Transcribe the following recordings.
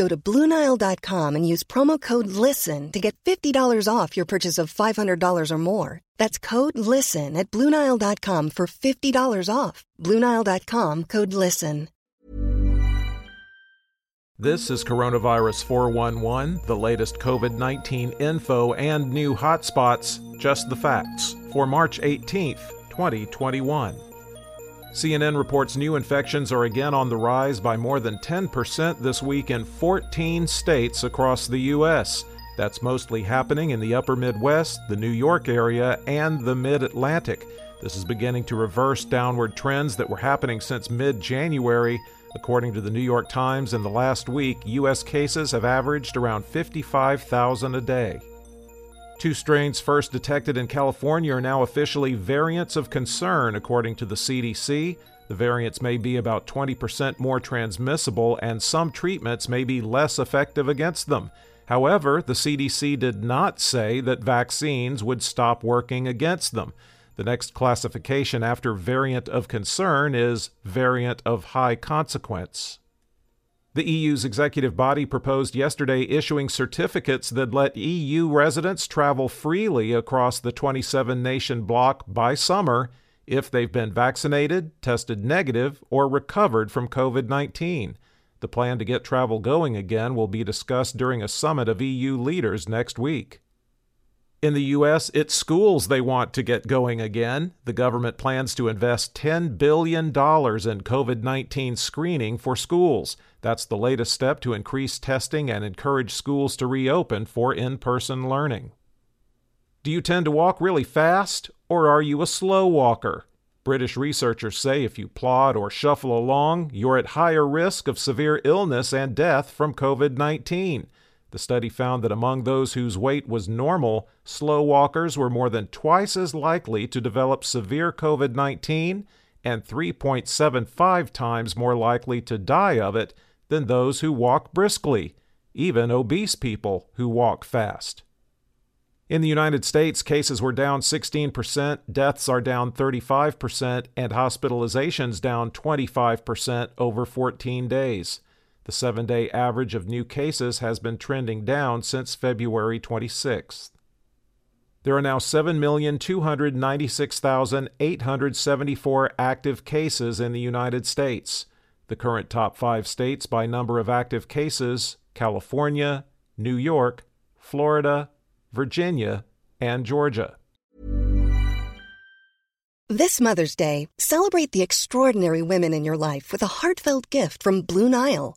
Go to BlueNile.com and use promo code LISTEN to get $50 off your purchase of $500 or more. That's code LISTEN at BlueNile.com for $50 off. BlueNile.com code LISTEN. This is Coronavirus 411, the latest COVID 19 info and new hotspots, just the facts, for March 18th, 2021. CNN reports new infections are again on the rise by more than 10% this week in 14 states across the U.S. That's mostly happening in the upper Midwest, the New York area, and the mid Atlantic. This is beginning to reverse downward trends that were happening since mid January. According to the New York Times, in the last week, U.S. cases have averaged around 55,000 a day. Two strains first detected in California are now officially variants of concern, according to the CDC. The variants may be about 20% more transmissible, and some treatments may be less effective against them. However, the CDC did not say that vaccines would stop working against them. The next classification after variant of concern is variant of high consequence. The EU's executive body proposed yesterday issuing certificates that let EU residents travel freely across the 27 nation bloc by summer if they've been vaccinated, tested negative, or recovered from COVID 19. The plan to get travel going again will be discussed during a summit of EU leaders next week. In the U.S., it's schools they want to get going again. The government plans to invest $10 billion in COVID 19 screening for schools. That's the latest step to increase testing and encourage schools to reopen for in person learning. Do you tend to walk really fast, or are you a slow walker? British researchers say if you plod or shuffle along, you're at higher risk of severe illness and death from COVID 19. The study found that among those whose weight was normal, slow walkers were more than twice as likely to develop severe COVID 19 and 3.75 times more likely to die of it than those who walk briskly, even obese people who walk fast. In the United States, cases were down 16%, deaths are down 35%, and hospitalizations down 25% over 14 days. The seven day average of new cases has been trending down since February 26th. There are now 7,296,874 active cases in the United States. The current top five states by number of active cases California, New York, Florida, Virginia, and Georgia. This Mother's Day, celebrate the extraordinary women in your life with a heartfelt gift from Blue Nile.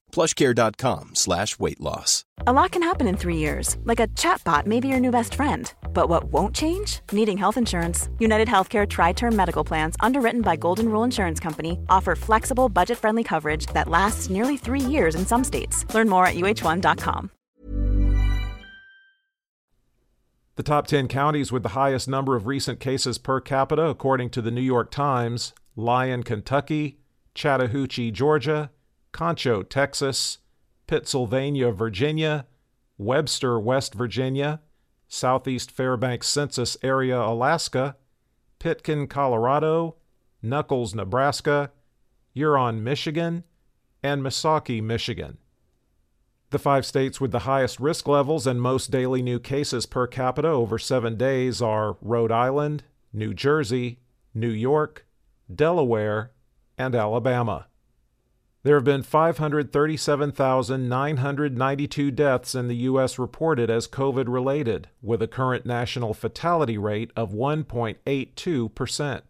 plushcare.com slash weight loss. A lot can happen in three years, like a chatbot may be your new best friend. But what won't change? Needing health insurance. United Healthcare Tri Term Medical Plans, underwritten by Golden Rule Insurance Company, offer flexible, budget friendly coverage that lasts nearly three years in some states. Learn more at uh1.com. The top 10 counties with the highest number of recent cases per capita, according to the New York Times Lyon, Kentucky, Chattahoochee, Georgia, Concho, Texas, Pittsylvania, Virginia, Webster, West Virginia, Southeast Fairbanks Census Area, Alaska, Pitkin, Colorado, Nuckolls, Nebraska, Huron, Michigan, and Missaukee, Michigan. The five states with the highest risk levels and most daily new cases per capita over seven days are Rhode Island, New Jersey, New York, Delaware, and Alabama. There have been 537,992 deaths in the U.S. reported as COVID related, with a current national fatality rate of 1.82%.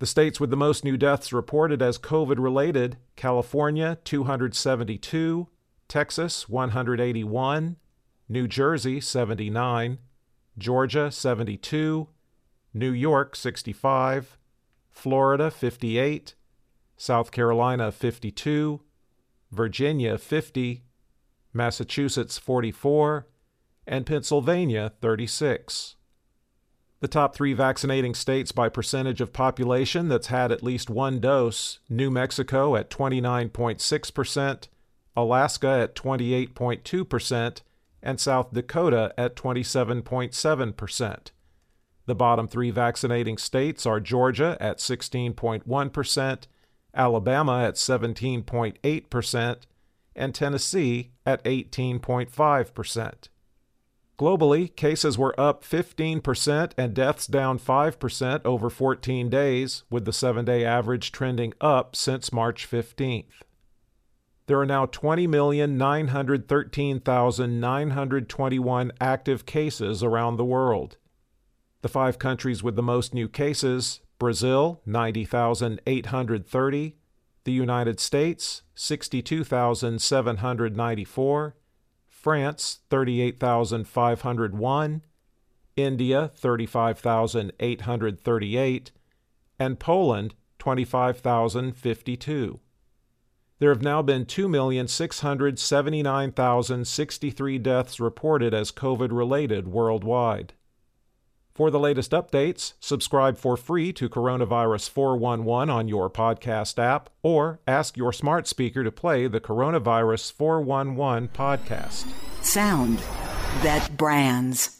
The states with the most new deaths reported as COVID related California, 272, Texas, 181, New Jersey, 79, Georgia, 72, New York, 65, Florida, 58, South Carolina 52, Virginia 50, Massachusetts 44, and Pennsylvania 36. The top three vaccinating states by percentage of population that's had at least one dose New Mexico at 29.6%, Alaska at 28.2%, and South Dakota at 27.7%. The bottom three vaccinating states are Georgia at 16.1%, Alabama at 17.8%, and Tennessee at 18.5%. Globally, cases were up 15% and deaths down 5% over 14 days, with the seven day average trending up since March 15th. There are now 20,913,921 active cases around the world. The five countries with the most new cases Brazil, 90,830. The United States, 62,794. France, 38,501. India, 35,838. And Poland, 25,052. There have now been 2,679,063 deaths reported as COVID related worldwide. For the latest updates, subscribe for free to Coronavirus 411 on your podcast app or ask your smart speaker to play the Coronavirus 411 podcast. Sound that brands.